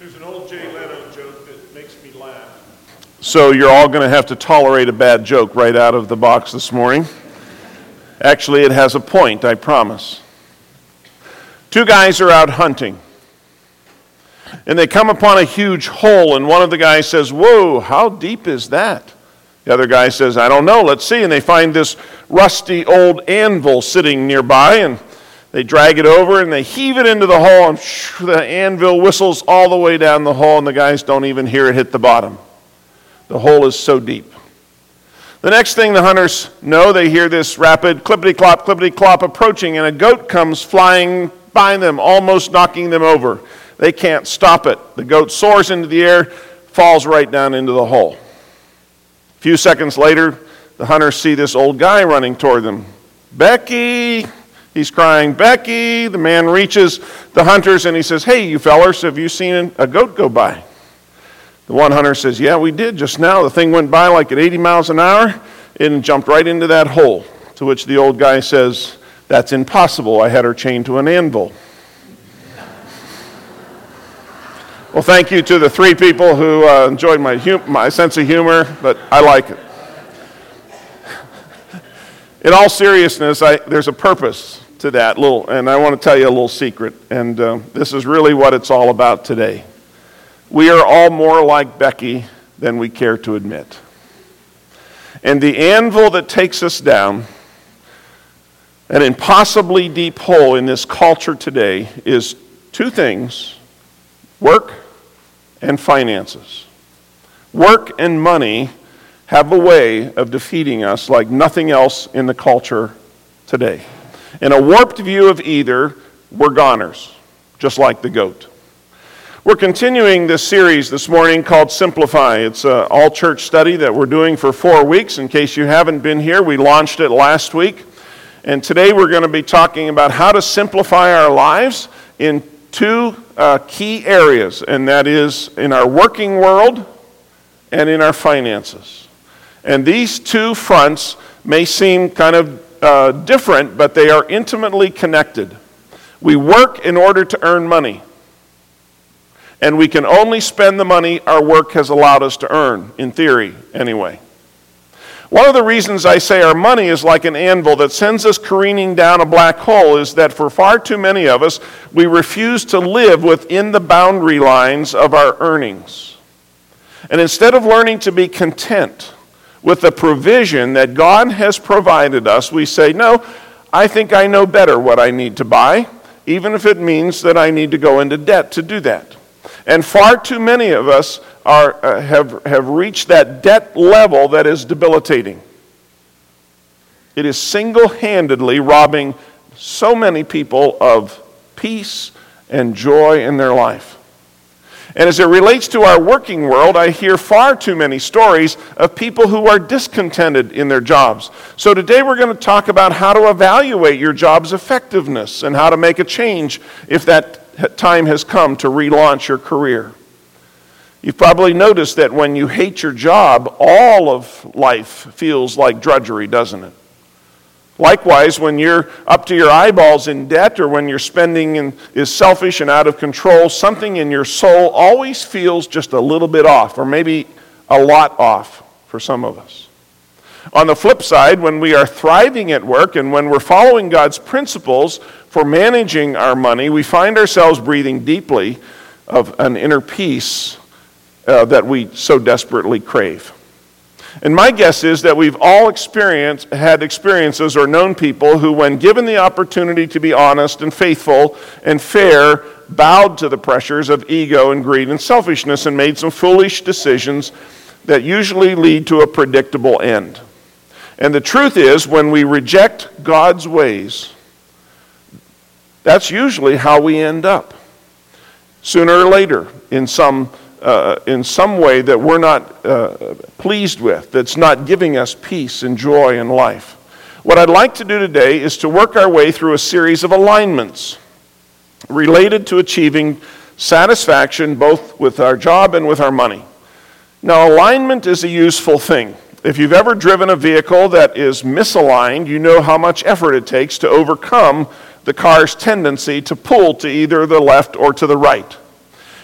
There's an old Jay Leno joke that makes me laugh. So you're all going to have to tolerate a bad joke right out of the box this morning. Actually, it has a point, I promise. Two guys are out hunting. And they come upon a huge hole, and one of the guys says, Whoa, how deep is that? The other guy says, I don't know, let's see. And they find this rusty old anvil sitting nearby, and they drag it over and they heave it into the hole, and the anvil whistles all the way down the hole, and the guys don't even hear it hit the bottom. The hole is so deep. The next thing the hunters know, they hear this rapid clippity clop, clippity clop approaching, and a goat comes flying by them, almost knocking them over. They can't stop it. The goat soars into the air, falls right down into the hole. A few seconds later, the hunters see this old guy running toward them. Becky! He's crying, Becky! The man reaches the hunters and he says, Hey, you fellers, have you seen a goat go by? The one hunter says, Yeah, we did just now. The thing went by like at 80 miles an hour and jumped right into that hole. To which the old guy says, That's impossible. I had her chained to an anvil. Well, thank you to the three people who uh, enjoyed my, hum- my sense of humor, but I like it. In all seriousness, I, there's a purpose to that little, and I want to tell you a little secret, and uh, this is really what it's all about today. We are all more like Becky than we care to admit. And the anvil that takes us down, an impossibly deep hole in this culture today, is two things work and finances. Work and money have a way of defeating us like nothing else in the culture today. In a warped view of either, we're goners, just like the goat. We're continuing this series this morning called Simplify. It's an all church study that we're doing for four weeks. In case you haven't been here, we launched it last week. And today we're going to be talking about how to simplify our lives in two uh, key areas, and that is in our working world and in our finances. And these two fronts may seem kind of uh, different, but they are intimately connected. We work in order to earn money. And we can only spend the money our work has allowed us to earn, in theory, anyway. One of the reasons I say our money is like an anvil that sends us careening down a black hole is that for far too many of us, we refuse to live within the boundary lines of our earnings. And instead of learning to be content with the provision that God has provided us, we say, No, I think I know better what I need to buy, even if it means that I need to go into debt to do that. And far too many of us are, uh, have, have reached that debt level that is debilitating. It is single handedly robbing so many people of peace and joy in their life. And as it relates to our working world, I hear far too many stories of people who are discontented in their jobs. So today we're going to talk about how to evaluate your job's effectiveness and how to make a change if that time has come to relaunch your career. You've probably noticed that when you hate your job, all of life feels like drudgery, doesn't it? Likewise, when you're up to your eyeballs in debt or when your spending in, is selfish and out of control, something in your soul always feels just a little bit off, or maybe a lot off for some of us. On the flip side, when we are thriving at work and when we're following God's principles for managing our money, we find ourselves breathing deeply of an inner peace uh, that we so desperately crave. And my guess is that we've all experienced, had experiences or known people who, when given the opportunity to be honest and faithful and fair, bowed to the pressures of ego and greed and selfishness and made some foolish decisions that usually lead to a predictable end. And the truth is, when we reject God's ways, that's usually how we end up. Sooner or later, in some uh, in some way that we're not uh, pleased with, that's not giving us peace and joy in life. What I'd like to do today is to work our way through a series of alignments related to achieving satisfaction both with our job and with our money. Now, alignment is a useful thing. If you've ever driven a vehicle that is misaligned, you know how much effort it takes to overcome the car's tendency to pull to either the left or to the right.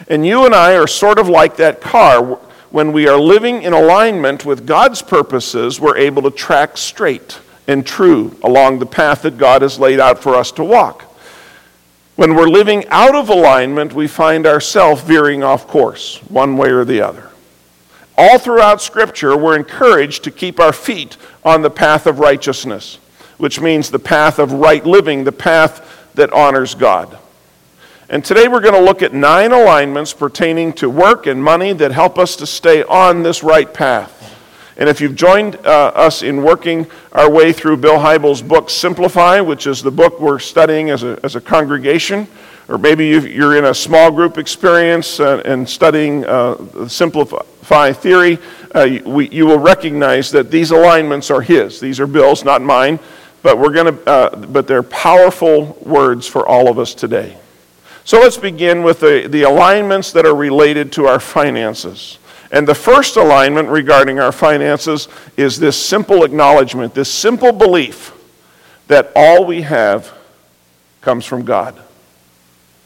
And you and I are sort of like that car. When we are living in alignment with God's purposes, we're able to track straight and true along the path that God has laid out for us to walk. When we're living out of alignment, we find ourselves veering off course, one way or the other. All throughout Scripture, we're encouraged to keep our feet on the path of righteousness, which means the path of right living, the path that honors God. And today we're going to look at nine alignments pertaining to work and money that help us to stay on this right path. And if you've joined uh, us in working our way through Bill Hybels' book, Simplify, which is the book we're studying as a, as a congregation, or maybe you're in a small group experience uh, and studying uh, Simplify theory, uh, we, you will recognize that these alignments are his. These are Bill's, not mine, but, we're gonna, uh, but they're powerful words for all of us today. So let's begin with the, the alignments that are related to our finances. And the first alignment regarding our finances is this simple acknowledgement, this simple belief that all we have comes from God.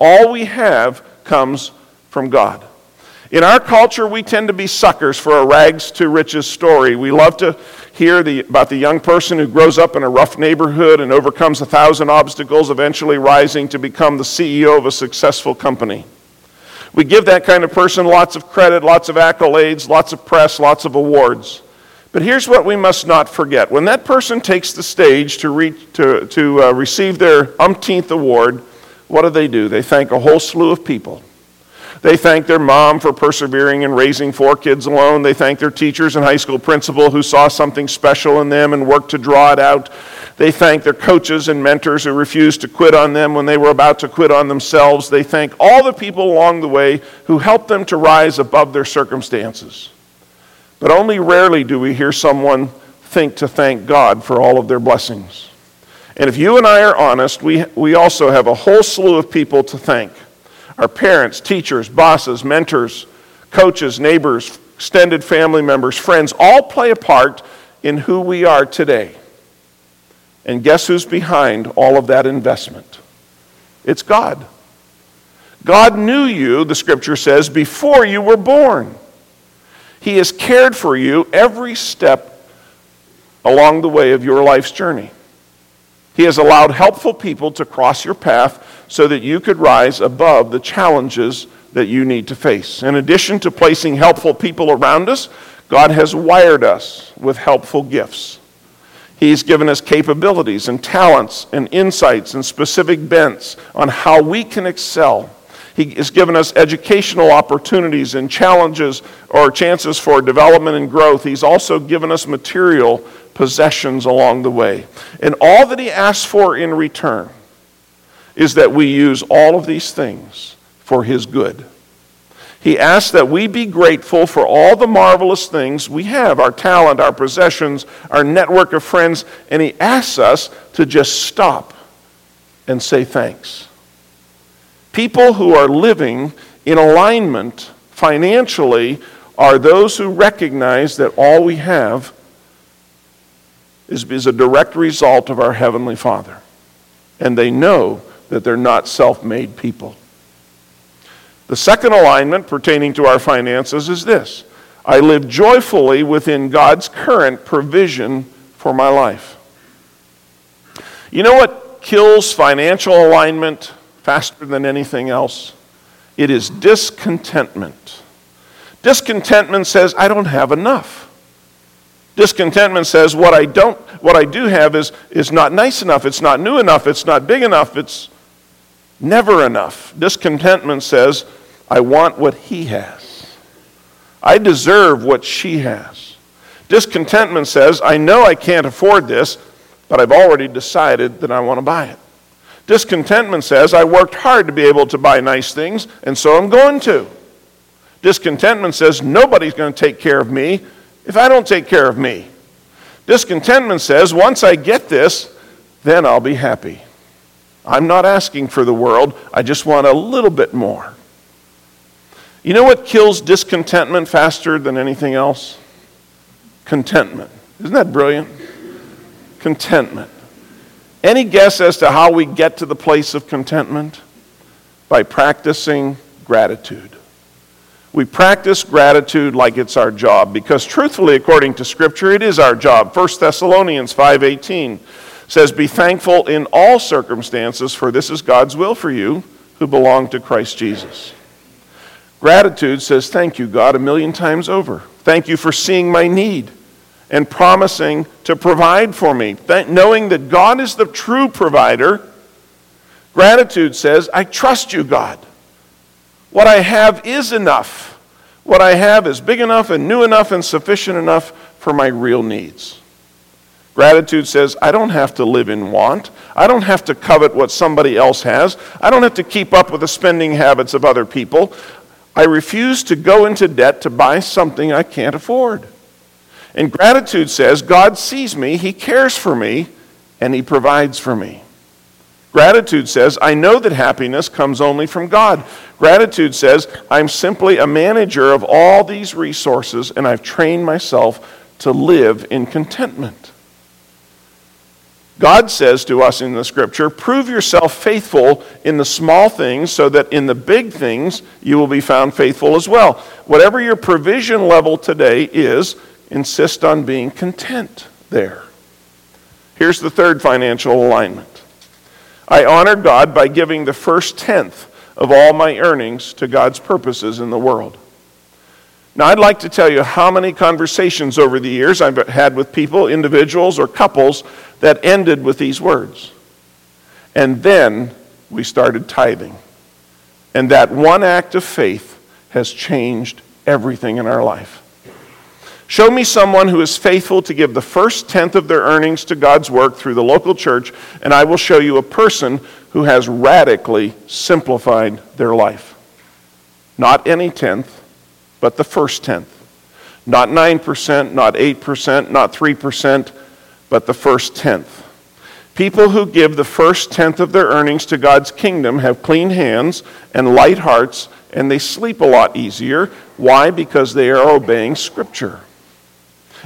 All we have comes from God. In our culture, we tend to be suckers for a rags to riches story. We love to hear the, about the young person who grows up in a rough neighborhood and overcomes a thousand obstacles, eventually rising to become the CEO of a successful company. We give that kind of person lots of credit, lots of accolades, lots of press, lots of awards. But here's what we must not forget. When that person takes the stage to, to, to uh, receive their umpteenth award, what do they do? They thank a whole slew of people. They thank their mom for persevering and raising four kids alone. They thank their teachers and high school principal who saw something special in them and worked to draw it out. They thank their coaches and mentors who refused to quit on them when they were about to quit on themselves. They thank all the people along the way who helped them to rise above their circumstances. But only rarely do we hear someone think to thank God for all of their blessings. And if you and I are honest, we, we also have a whole slew of people to thank our parents, teachers, bosses, mentors, coaches, neighbors, extended family members, friends all play a part in who we are today. And guess who's behind all of that investment? It's God. God knew you, the scripture says, before you were born. He has cared for you every step along the way of your life's journey. He has allowed helpful people to cross your path so that you could rise above the challenges that you need to face. In addition to placing helpful people around us, God has wired us with helpful gifts. He's given us capabilities and talents and insights and specific bents on how we can excel. He has given us educational opportunities and challenges or chances for development and growth. He's also given us material possessions along the way. And all that He asks for in return is that we use all of these things for His good. He asks that we be grateful for all the marvelous things we have our talent, our possessions, our network of friends, and He asks us to just stop and say thanks. People who are living in alignment financially are those who recognize that all we have is, is a direct result of our Heavenly Father. And they know that they're not self made people. The second alignment pertaining to our finances is this I live joyfully within God's current provision for my life. You know what kills financial alignment faster than anything else? It is discontentment. Discontentment says, I don't have enough. Discontentment says, what I don't, what I do have is, is not nice enough, it's not new enough, it's not big enough, it's never enough. Discontentment says, I want what he has. I deserve what she has. Discontentment says, I know I can't afford this, but I've already decided that I want to buy it. Discontentment says, I worked hard to be able to buy nice things, and so I'm going to. Discontentment says, nobody's going to take care of me if I don't take care of me. Discontentment says, once I get this, then I'll be happy. I'm not asking for the world, I just want a little bit more. You know what kills discontentment faster than anything else? Contentment. Isn't that brilliant? Contentment. Any guess as to how we get to the place of contentment? By practicing gratitude. We practice gratitude like it's our job because truthfully according to scripture it is our job. 1 Thessalonians 5:18 says be thankful in all circumstances for this is God's will for you who belong to Christ Jesus. Gratitude says thank you God a million times over. Thank you for seeing my need and promising to provide for me. Th- knowing that God is the true provider, gratitude says I trust you God. What I have is enough. What I have is big enough and new enough and sufficient enough for my real needs. Gratitude says, I don't have to live in want. I don't have to covet what somebody else has. I don't have to keep up with the spending habits of other people. I refuse to go into debt to buy something I can't afford. And gratitude says, God sees me, He cares for me, and He provides for me. Gratitude says, I know that happiness comes only from God. Gratitude says, I'm simply a manager of all these resources and I've trained myself to live in contentment. God says to us in the scripture, prove yourself faithful in the small things so that in the big things you will be found faithful as well. Whatever your provision level today is, insist on being content there. Here's the third financial alignment I honor God by giving the first tenth of all my earnings to God's purposes in the world. Now, I'd like to tell you how many conversations over the years I've had with people, individuals, or couples that ended with these words. And then we started tithing. And that one act of faith has changed everything in our life. Show me someone who is faithful to give the first tenth of their earnings to God's work through the local church, and I will show you a person who has radically simplified their life. Not any tenth, but the first tenth. Not 9%, not 8%, not 3%, but the first tenth. People who give the first tenth of their earnings to God's kingdom have clean hands and light hearts, and they sleep a lot easier. Why? Because they are obeying Scripture.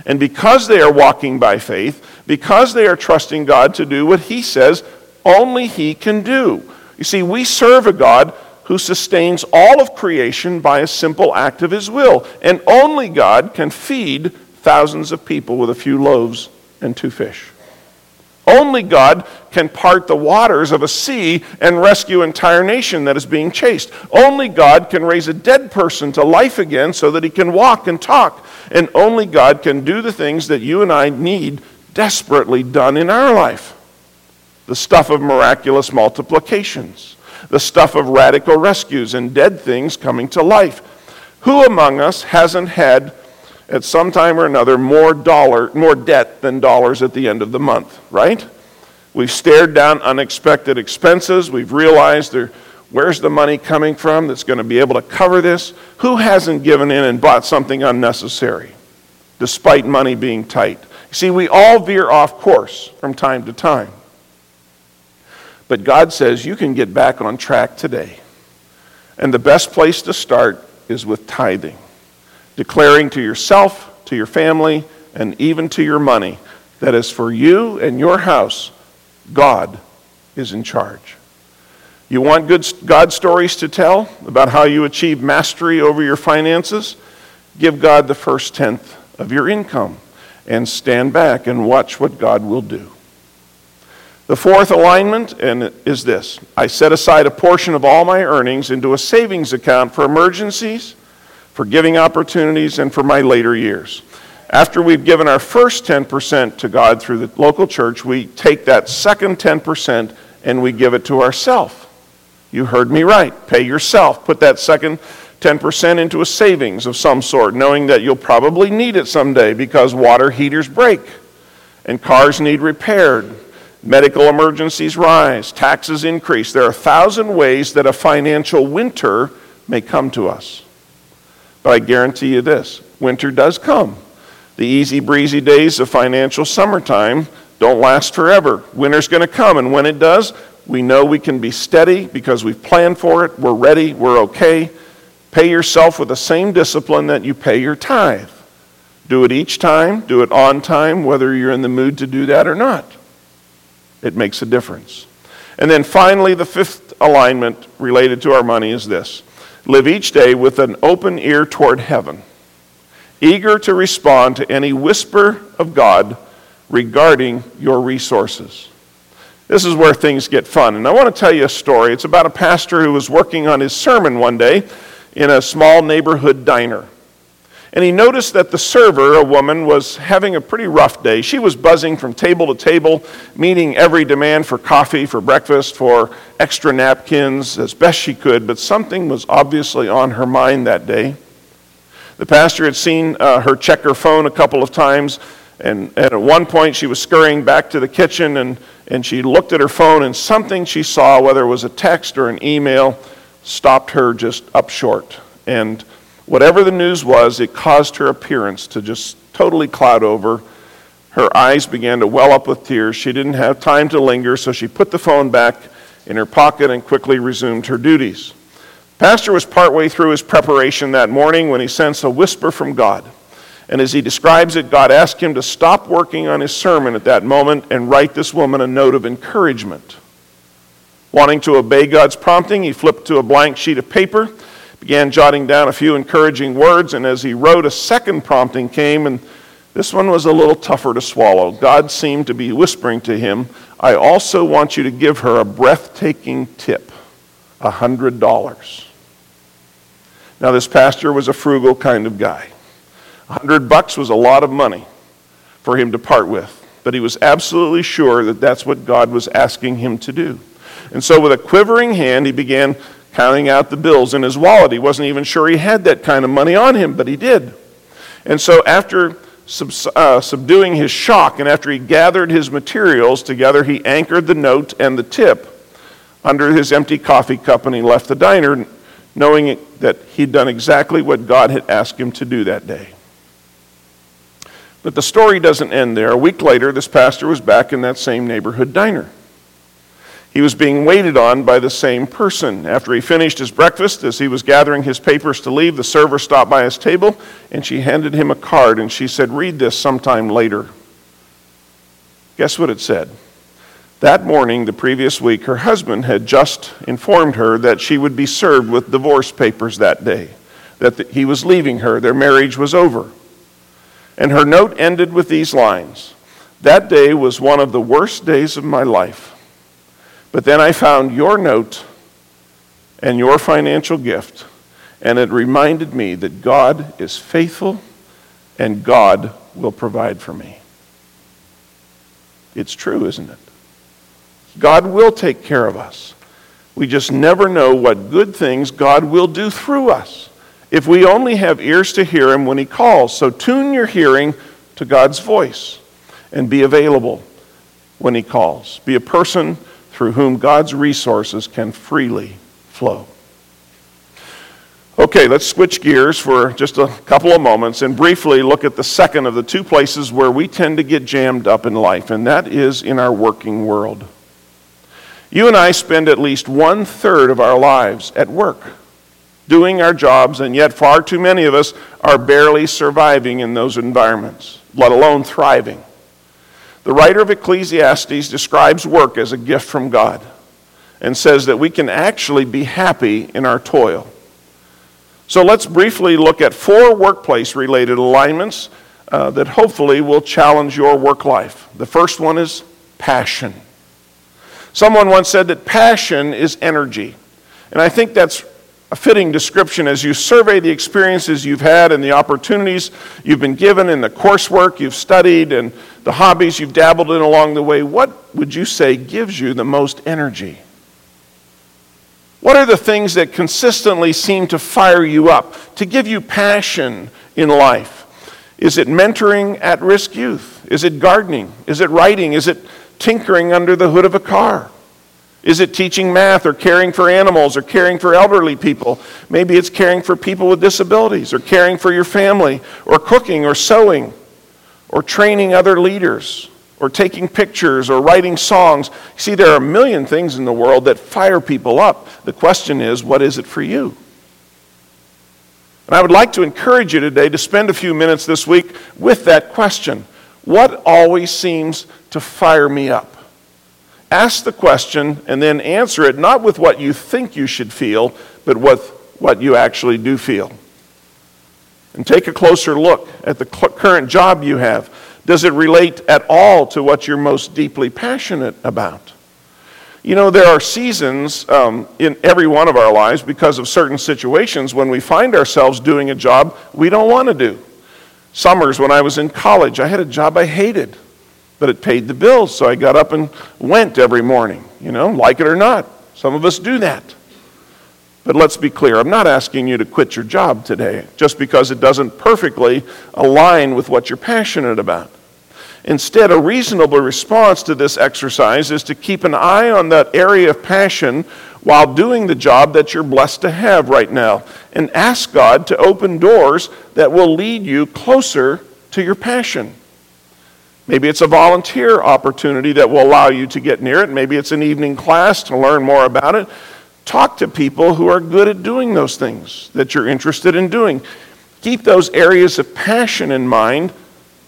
And because they are walking by faith, because they are trusting God to do what He says only He can do. You see, we serve a God who sustains all of creation by a simple act of His will. And only God can feed thousands of people with a few loaves and two fish. Only God can part the waters of a sea and rescue an entire nation that is being chased. Only God can raise a dead person to life again so that he can walk and talk. And only God can do the things that you and I need desperately done in our life. The stuff of miraculous multiplications, the stuff of radical rescues and dead things coming to life. Who among us hasn't had at some time or another more dollar more debt than dollars at the end of the month, right? We've stared down unexpected expenses. We've realized there, where's the money coming from that's going to be able to cover this? Who hasn't given in and bought something unnecessary despite money being tight? See, we all veer off course from time to time. But God says you can get back on track today. And the best place to start is with tithing declaring to yourself, to your family, and even to your money that as for you and your house, God is in charge. You want good God stories to tell about how you achieve mastery over your finances? Give God the first tenth of your income and stand back and watch what God will do. The fourth alignment and is this I set aside a portion of all my earnings into a savings account for emergencies for giving opportunities, and for my later years. After we've given our first 10% to God through the local church, we take that second 10% and we give it to ourselves. You heard me right. Pay yourself. Put that second 10% into a savings of some sort, knowing that you'll probably need it someday because water heaters break and cars need repaired. Medical emergencies rise, taxes increase. There are a thousand ways that a financial winter may come to us. But I guarantee you this winter does come. The easy breezy days of financial summertime don't last forever. Winter's going to come, and when it does, we know we can be steady because we've planned for it, we're ready, we're okay. Pay yourself with the same discipline that you pay your tithe. Do it each time, do it on time, whether you're in the mood to do that or not. It makes a difference. And then finally, the fifth alignment related to our money is this live each day with an open ear toward heaven, eager to respond to any whisper of God regarding your resources. This is where things get fun. And I want to tell you a story. It's about a pastor who was working on his sermon one day in a small neighborhood diner. And he noticed that the server, a woman, was having a pretty rough day. She was buzzing from table to table, meeting every demand for coffee, for breakfast, for extra napkins as best she could, but something was obviously on her mind that day. The pastor had seen uh, her check her phone a couple of times, and, and at one point she was scurrying back to the kitchen and, and she looked at her phone, and something she saw, whether it was a text or an email, stopped her just up short. And Whatever the news was, it caused her appearance to just totally cloud over. Her eyes began to well up with tears. She didn't have time to linger, so she put the phone back in her pocket and quickly resumed her duties. Pastor was partway through his preparation that morning when he sensed a whisper from God. And as he describes it, God asked him to stop working on his sermon at that moment and write this woman a note of encouragement. Wanting to obey God's prompting, he flipped to a blank sheet of paper began jotting down a few encouraging words, and as he wrote, a second prompting came, and this one was a little tougher to swallow. God seemed to be whispering to him, I also want you to give her a breathtaking tip a $100. Now, this pastor was a frugal kind of guy. A hundred bucks was a lot of money for him to part with, but he was absolutely sure that that's what God was asking him to do. And so, with a quivering hand, he began counting out the bills in his wallet. He wasn't even sure he had that kind of money on him, but he did. And so, after uh, subduing his shock and after he gathered his materials together, he anchored the note and the tip under his empty coffee cup and he left the diner, knowing that he'd done exactly what God had asked him to do that day. But the story doesn't end there. A week later, this pastor was back in that same neighborhood diner. He was being waited on by the same person. After he finished his breakfast, as he was gathering his papers to leave, the server stopped by his table and she handed him a card and she said, Read this sometime later. Guess what it said? That morning, the previous week, her husband had just informed her that she would be served with divorce papers that day, that he was leaving her, their marriage was over. And her note ended with these lines That day was one of the worst days of my life. But then I found your note and your financial gift, and it reminded me that God is faithful and God will provide for me. It's true, isn't it? God will take care of us. We just never know what good things God will do through us if we only have ears to hear Him when He calls. So tune your hearing to God's voice and be available when He calls. Be a person through whom God's resources can freely flow. Okay, let's switch gears for just a couple of moments and briefly look at the second of the two places where we tend to get jammed up in life, and that is in our working world. You and I spend at least one third of our lives at work, doing our jobs, and yet far too many of us are barely surviving in those environments, let alone thriving. The writer of Ecclesiastes describes work as a gift from God and says that we can actually be happy in our toil. So let's briefly look at four workplace related alignments uh, that hopefully will challenge your work life. The first one is passion. Someone once said that passion is energy. And I think that's a fitting description as you survey the experiences you've had and the opportunities you've been given in the coursework you've studied and the hobbies you've dabbled in along the way, what would you say gives you the most energy? What are the things that consistently seem to fire you up, to give you passion in life? Is it mentoring at risk youth? Is it gardening? Is it writing? Is it tinkering under the hood of a car? Is it teaching math or caring for animals or caring for elderly people? Maybe it's caring for people with disabilities or caring for your family or cooking or sewing or training other leaders or taking pictures or writing songs. See, there are a million things in the world that fire people up. The question is, what is it for you? And I would like to encourage you today to spend a few minutes this week with that question What always seems to fire me up? Ask the question and then answer it not with what you think you should feel, but with what you actually do feel. And take a closer look at the current job you have. Does it relate at all to what you're most deeply passionate about? You know, there are seasons um, in every one of our lives because of certain situations when we find ourselves doing a job we don't want to do. Summers when I was in college, I had a job I hated, but it paid the bills, so I got up and went every morning, you know, like it or not. Some of us do that. But let's be clear, I'm not asking you to quit your job today just because it doesn't perfectly align with what you're passionate about. Instead, a reasonable response to this exercise is to keep an eye on that area of passion while doing the job that you're blessed to have right now and ask God to open doors that will lead you closer to your passion. Maybe it's a volunteer opportunity that will allow you to get near it. Maybe it's an evening class to learn more about it. Talk to people who are good at doing those things that you're interested in doing. Keep those areas of passion in mind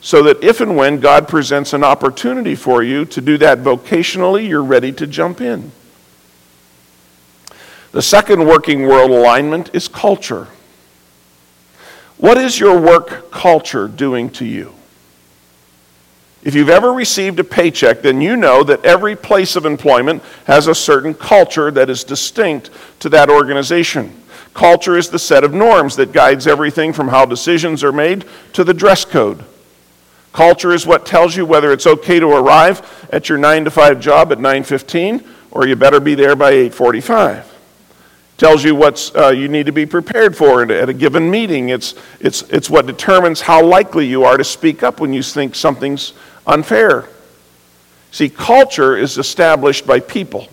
so that if and when God presents an opportunity for you to do that vocationally, you're ready to jump in. The second working world alignment is culture. What is your work culture doing to you? If you've ever received a paycheck, then you know that every place of employment has a certain culture that is distinct to that organization. Culture is the set of norms that guides everything from how decisions are made to the dress code. Culture is what tells you whether it's okay to arrive at your 9 to 5 job at 9:15 or you better be there by 8:45. Tells you what uh, you need to be prepared for at a given meeting. It's, it's, it's what determines how likely you are to speak up when you think something's unfair. See, culture is established by people,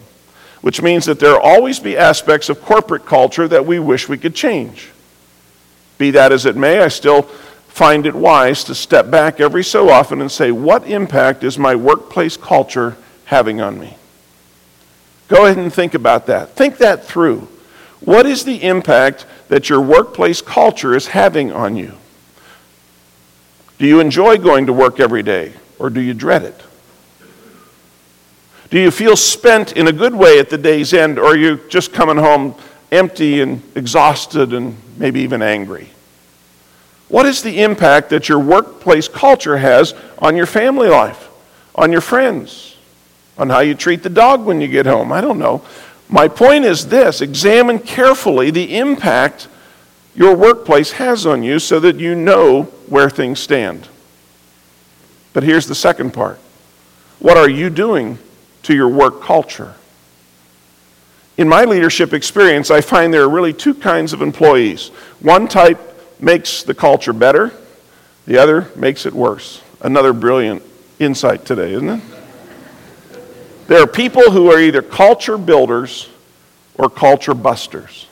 which means that there will always be aspects of corporate culture that we wish we could change. Be that as it may, I still find it wise to step back every so often and say, what impact is my workplace culture having on me? Go ahead and think about that. Think that through. What is the impact that your workplace culture is having on you? Do you enjoy going to work every day or do you dread it? Do you feel spent in a good way at the day's end or are you just coming home empty and exhausted and maybe even angry? What is the impact that your workplace culture has on your family life, on your friends, on how you treat the dog when you get home? I don't know. My point is this examine carefully the impact your workplace has on you so that you know where things stand. But here's the second part what are you doing to your work culture? In my leadership experience, I find there are really two kinds of employees. One type makes the culture better, the other makes it worse. Another brilliant insight today, isn't it? There are people who are either culture builders or culture busters.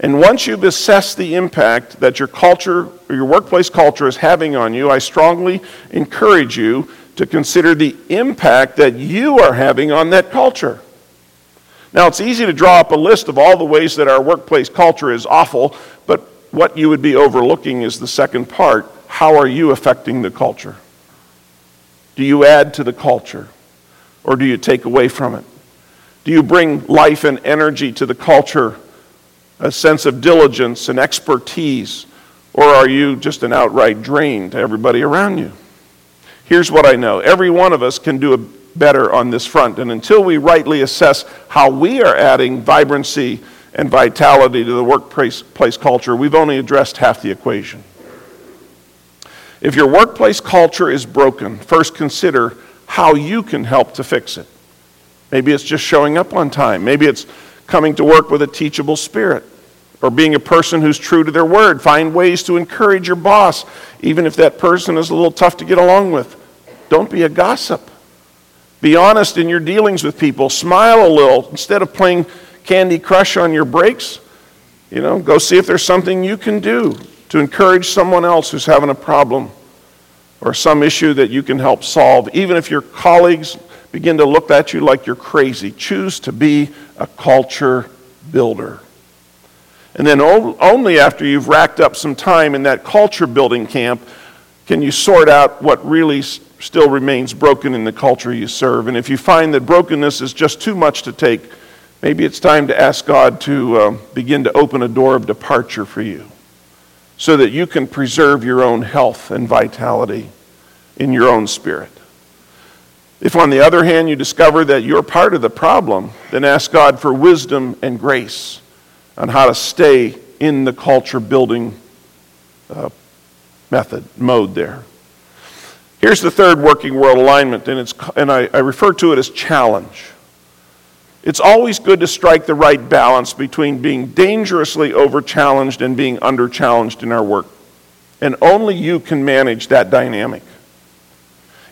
And once you've assessed the impact that your culture or your workplace culture is having on you, I strongly encourage you to consider the impact that you are having on that culture. Now, it's easy to draw up a list of all the ways that our workplace culture is awful, but what you would be overlooking is the second part. How are you affecting the culture? Do you add to the culture or do you take away from it? Do you bring life and energy to the culture, a sense of diligence and expertise, or are you just an outright drain to everybody around you? Here's what I know every one of us can do better on this front, and until we rightly assess how we are adding vibrancy and vitality to the workplace culture, we've only addressed half the equation. If your workplace culture is broken, first consider how you can help to fix it. Maybe it's just showing up on time. Maybe it's coming to work with a teachable spirit or being a person who's true to their word. Find ways to encourage your boss, even if that person is a little tough to get along with. Don't be a gossip. Be honest in your dealings with people. Smile a little instead of playing Candy Crush on your breaks, you know, go see if there's something you can do to encourage someone else who's having a problem or some issue that you can help solve. Even if your colleagues begin to look at you like you're crazy, choose to be a culture builder. And then only after you've racked up some time in that culture building camp can you sort out what really still remains broken in the culture you serve. And if you find that brokenness is just too much to take, Maybe it's time to ask God to uh, begin to open a door of departure for you so that you can preserve your own health and vitality in your own spirit. If, on the other hand, you discover that you're part of the problem, then ask God for wisdom and grace on how to stay in the culture building uh, method, mode there. Here's the third working world alignment, and, it's, and I, I refer to it as challenge. It's always good to strike the right balance between being dangerously over challenged and being under challenged in our work. And only you can manage that dynamic.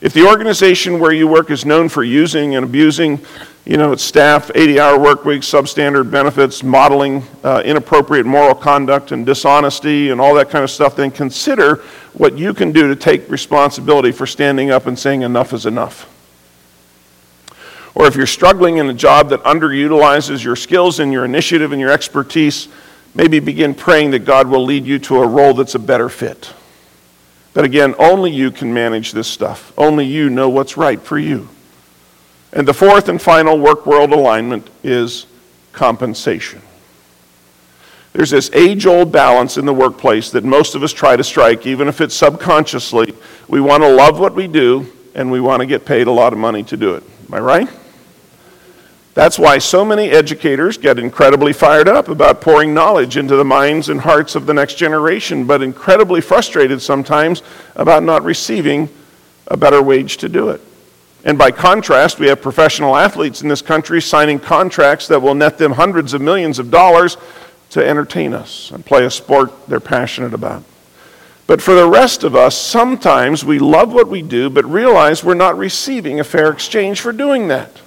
If the organization where you work is known for using and abusing, you know, its staff, 80-hour work weeks, substandard benefits, modeling uh, inappropriate moral conduct and dishonesty and all that kind of stuff, then consider what you can do to take responsibility for standing up and saying enough is enough. Or if you're struggling in a job that underutilizes your skills and your initiative and your expertise, maybe begin praying that God will lead you to a role that's a better fit. But again, only you can manage this stuff. Only you know what's right for you. And the fourth and final work world alignment is compensation. There's this age old balance in the workplace that most of us try to strike, even if it's subconsciously. We want to love what we do, and we want to get paid a lot of money to do it. Am I right? That's why so many educators get incredibly fired up about pouring knowledge into the minds and hearts of the next generation, but incredibly frustrated sometimes about not receiving a better wage to do it. And by contrast, we have professional athletes in this country signing contracts that will net them hundreds of millions of dollars to entertain us and play a sport they're passionate about. But for the rest of us, sometimes we love what we do, but realize we're not receiving a fair exchange for doing that.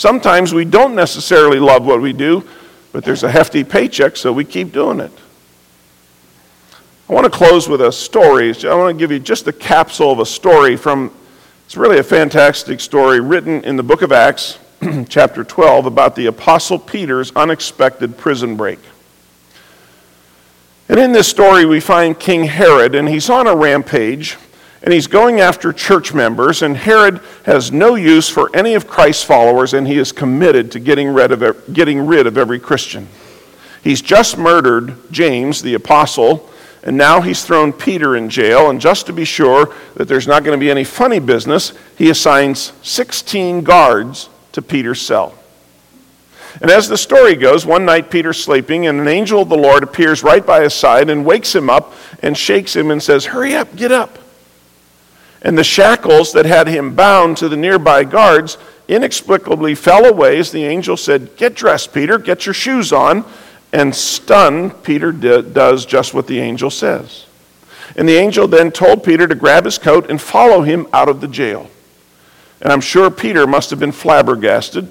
Sometimes we don't necessarily love what we do, but there's a hefty paycheck, so we keep doing it. I want to close with a story. I want to give you just a capsule of a story from, it's really a fantastic story written in the book of Acts, chapter 12, about the Apostle Peter's unexpected prison break. And in this story, we find King Herod, and he's on a rampage and he's going after church members, and Herod has no use for any of Christ's followers, and he is committed to getting rid of, getting rid of every Christian. He's just murdered James, the apostle, and now he's thrown Peter in jail. And just to be sure that there's not going to be any funny business, he assigns 16 guards to Peter's cell. And as the story goes, one night Peter's sleeping, and an angel of the Lord appears right by his side and wakes him up and shakes him and says, Hurry up, get up. And the shackles that had him bound to the nearby guards inexplicably fell away as the angel said, Get dressed, Peter, get your shoes on. And stunned, Peter does just what the angel says. And the angel then told Peter to grab his coat and follow him out of the jail. And I'm sure Peter must have been flabbergasted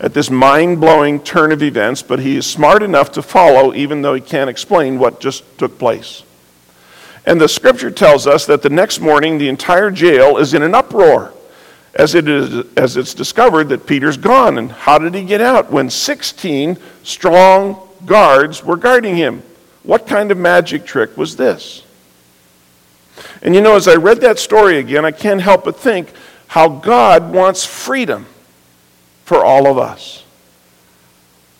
at this mind blowing turn of events, but he is smart enough to follow even though he can't explain what just took place. And the scripture tells us that the next morning the entire jail is in an uproar as, it is, as it's discovered that Peter's gone. And how did he get out when 16 strong guards were guarding him? What kind of magic trick was this? And you know, as I read that story again, I can't help but think how God wants freedom for all of us.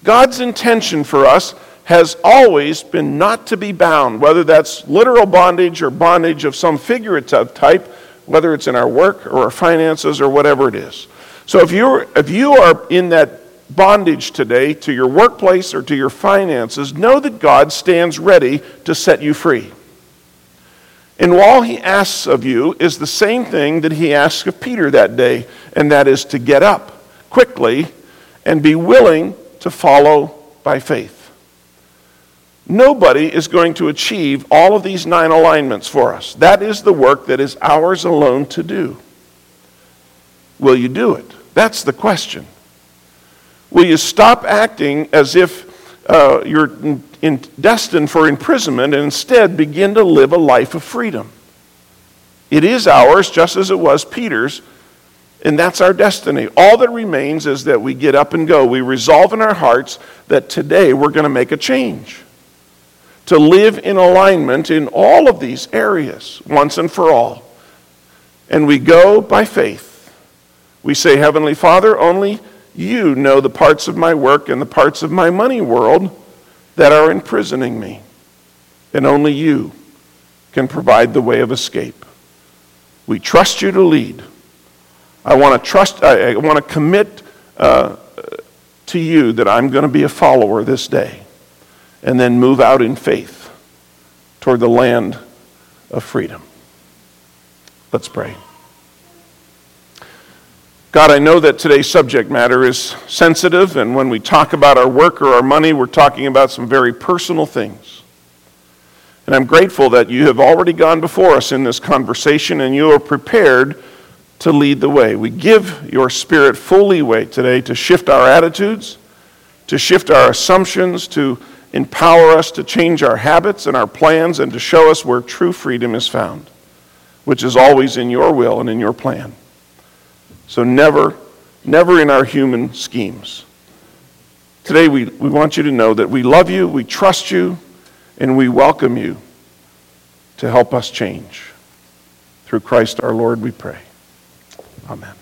God's intention for us has always been not to be bound, whether that's literal bondage or bondage of some figurative type, whether it's in our work or our finances or whatever it is. So if you're if you are in that bondage today to your workplace or to your finances, know that God stands ready to set you free. And all he asks of you is the same thing that he asked of Peter that day, and that is to get up quickly and be willing to follow by faith. Nobody is going to achieve all of these nine alignments for us. That is the work that is ours alone to do. Will you do it? That's the question. Will you stop acting as if uh, you're in, in, destined for imprisonment and instead begin to live a life of freedom? It is ours, just as it was Peter's, and that's our destiny. All that remains is that we get up and go. We resolve in our hearts that today we're going to make a change to live in alignment in all of these areas once and for all. And we go by faith. We say, Heavenly Father, only you know the parts of my work and the parts of my money world that are imprisoning me. And only you can provide the way of escape. We trust you to lead. I want to trust, I, want to commit uh, to you that I'm going to be a follower this day and then move out in faith toward the land of freedom. Let's pray. God, I know that today's subject matter is sensitive, and when we talk about our work or our money, we're talking about some very personal things. And I'm grateful that you have already gone before us in this conversation and you are prepared to lead the way. We give your spirit full leeway today to shift our attitudes, to shift our assumptions, to empower us to change our habits and our plans, and to show us where true freedom is found, which is always in your will and in your plan. So never, never in our human schemes. Today, we, we want you to know that we love you, we trust you, and we welcome you to help us change. Through Christ our Lord, we pray. Amen.